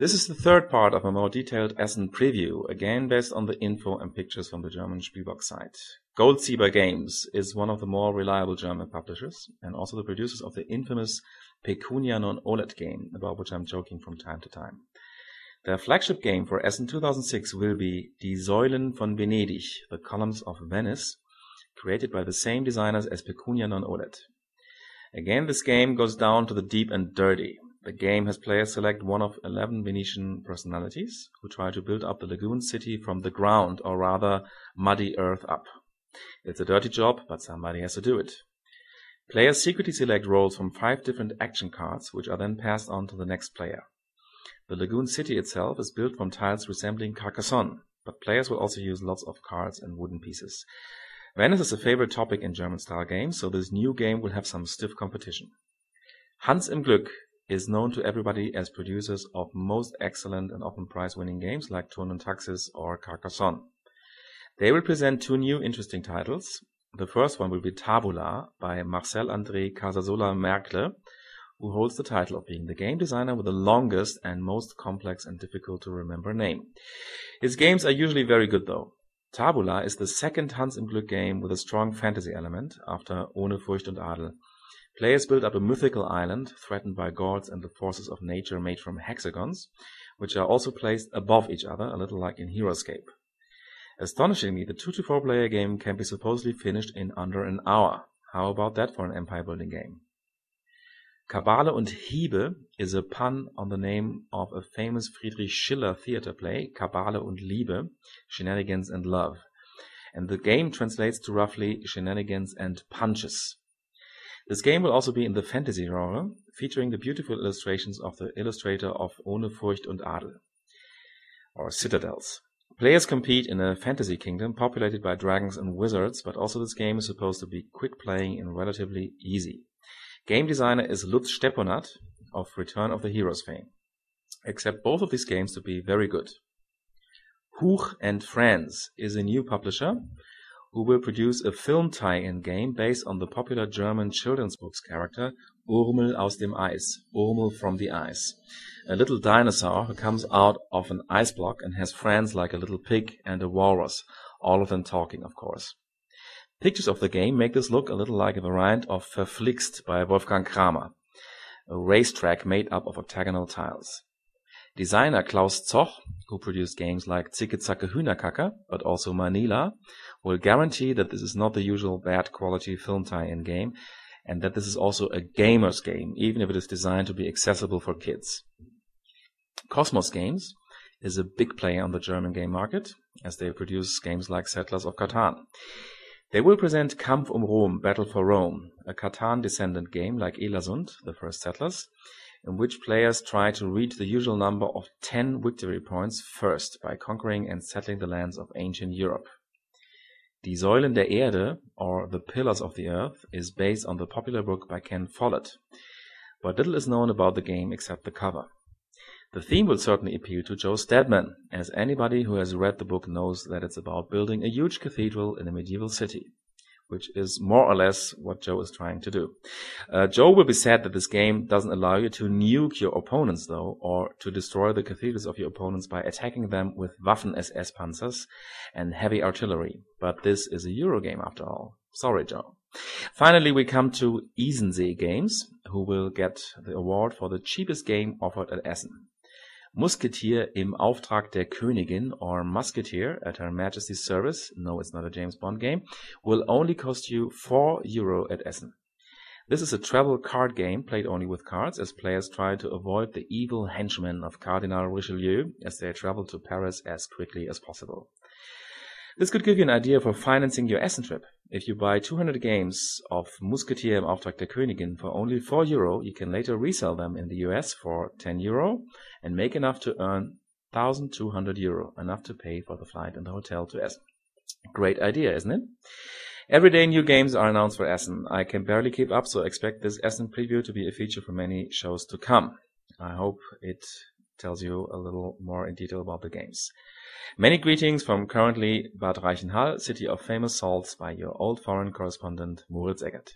This is the third part of a more detailed Essen preview, again based on the info and pictures from the German Spielbox site. Goldsieber Games is one of the more reliable German publishers and also the producers of the infamous Pecunia non olet game, about which I'm joking from time to time. Their flagship game for Essen 2006 will be Die Säulen von Venedig, The Columns of Venice, created by the same designers as Pecunia non olet. Again, this game goes down to the deep and dirty. The game has players select one of 11 Venetian personalities who try to build up the lagoon city from the ground, or rather, muddy earth up. It's a dirty job, but somebody has to do it. Players secretly select roles from five different action cards, which are then passed on to the next player. The lagoon city itself is built from tiles resembling Carcassonne, but players will also use lots of cards and wooden pieces. Venice is a favorite topic in German style games, so this new game will have some stiff competition. Hans im Glück is known to everybody as producers of most excellent and often prize-winning games like Thurn und Taxis or Carcassonne. They will present two new interesting titles. The first one will be Taluva by Marcel André Casasola Merkle, who holds the title of being the game designer with the longest and most complex and difficult to remember name. His games are usually very good though. Taluva is the second Hans im Glück game with a strong fantasy element after Ohne Furcht und Adel. Players build up a mythical island threatened by gods and the forces of nature made from hexagons, which are also placed above each other, a little like in Heroescape. Astonishingly, the 2 to 4 player game can be supposedly finished in under an hour. How about that for an empire building game? Kabale und Hiebe is a pun on the name of a famous Friedrich Schiller theater play, Kabale und Liebe, Shenanigans and Love. And the game translates to roughly Shenanigans and Punches. This game will also be in the fantasy genre, featuring the beautiful illustrations of the illustrator of Ohne Furcht und Adel, or Citadels. Players compete in a fantasy kingdom populated by dragons and wizards, but also this game is supposed to be quick playing and relatively easy. Game designer is Lutz Stepponat of Return of the Heroes fame. Accept both of these games to be very good. Huch and Friends is a new publisher who will produce a film tie-in game based on the popular German children's books character Urmel aus dem Eis, Urmel from the Ice, a little dinosaur who comes out of an ice block and has friends like a little pig and a walrus, all of them talking, of course. Pictures of the game make this look a little like a variant of Verflixxt by Wolfgang Kramer, a racetrack made up of octagonal tiles. Designer Klaus Zoch, who produced games like Zicke Zacke Hühnerkacke, but also Manila, will guarantee that this is not the usual bad quality film tie-in game, and that this is also a gamer's game, even if it is designed to be accessible for kids. Kosmos Games is a big player on the German game market, as they produce games like Settlers of Catan. They will present Kampf um Rom, Battle for Rome, a Catan descendant game like Elasund, the first settlers, in which players try to reach the usual number of 10 victory points first by conquering and settling the lands of ancient Europe. Die Säulen der Erde, or The Pillars of the Earth, is based on the popular book by Ken Follett, but little is known about the game except the cover. The theme will certainly appeal to Joe Steadman, as anybody who has read the book knows that it's about building a huge cathedral in a medieval city, which is more or less what Joe is trying to do. Uh, Joe will be sad that this game doesn't allow you to nuke your opponents, though, or to destroy the cathedrals of your opponents by attacking them with Waffen-SS panzers and heavy artillery. But this is a Eurogame after all. Sorry, Joe. Finally, we come to Isensee Games, who will get the award for the cheapest game offered at Essen. Musketeer im Auftrag der Königin or Musketeer at Her Majesty's Service, no it's not a James Bond game, will only cost you 4 euro at Essen. This is a travel card game played only with cards as players try to avoid the evil henchmen of Cardinal Richelieu as they travel to Paris as quickly as possible. This could give you an idea for financing your Essen trip. If you buy 200 games of Musketeer im Auftrag der Königin for only 4 euro, you can later resell them in the US for 10 euro and make enough to earn 1200 euro, enough to pay for the flight and the hotel to Essen. Great idea, isn't it? Every day new games are announced for Essen. I can barely keep up, so expect this Essen preview to be a feature for many shows to come. I hope it tells you a little more in detail about the games. Many greetings from currently Bad Reichenhall, city of famous salts, by your old foreign correspondent Moritz Eggert.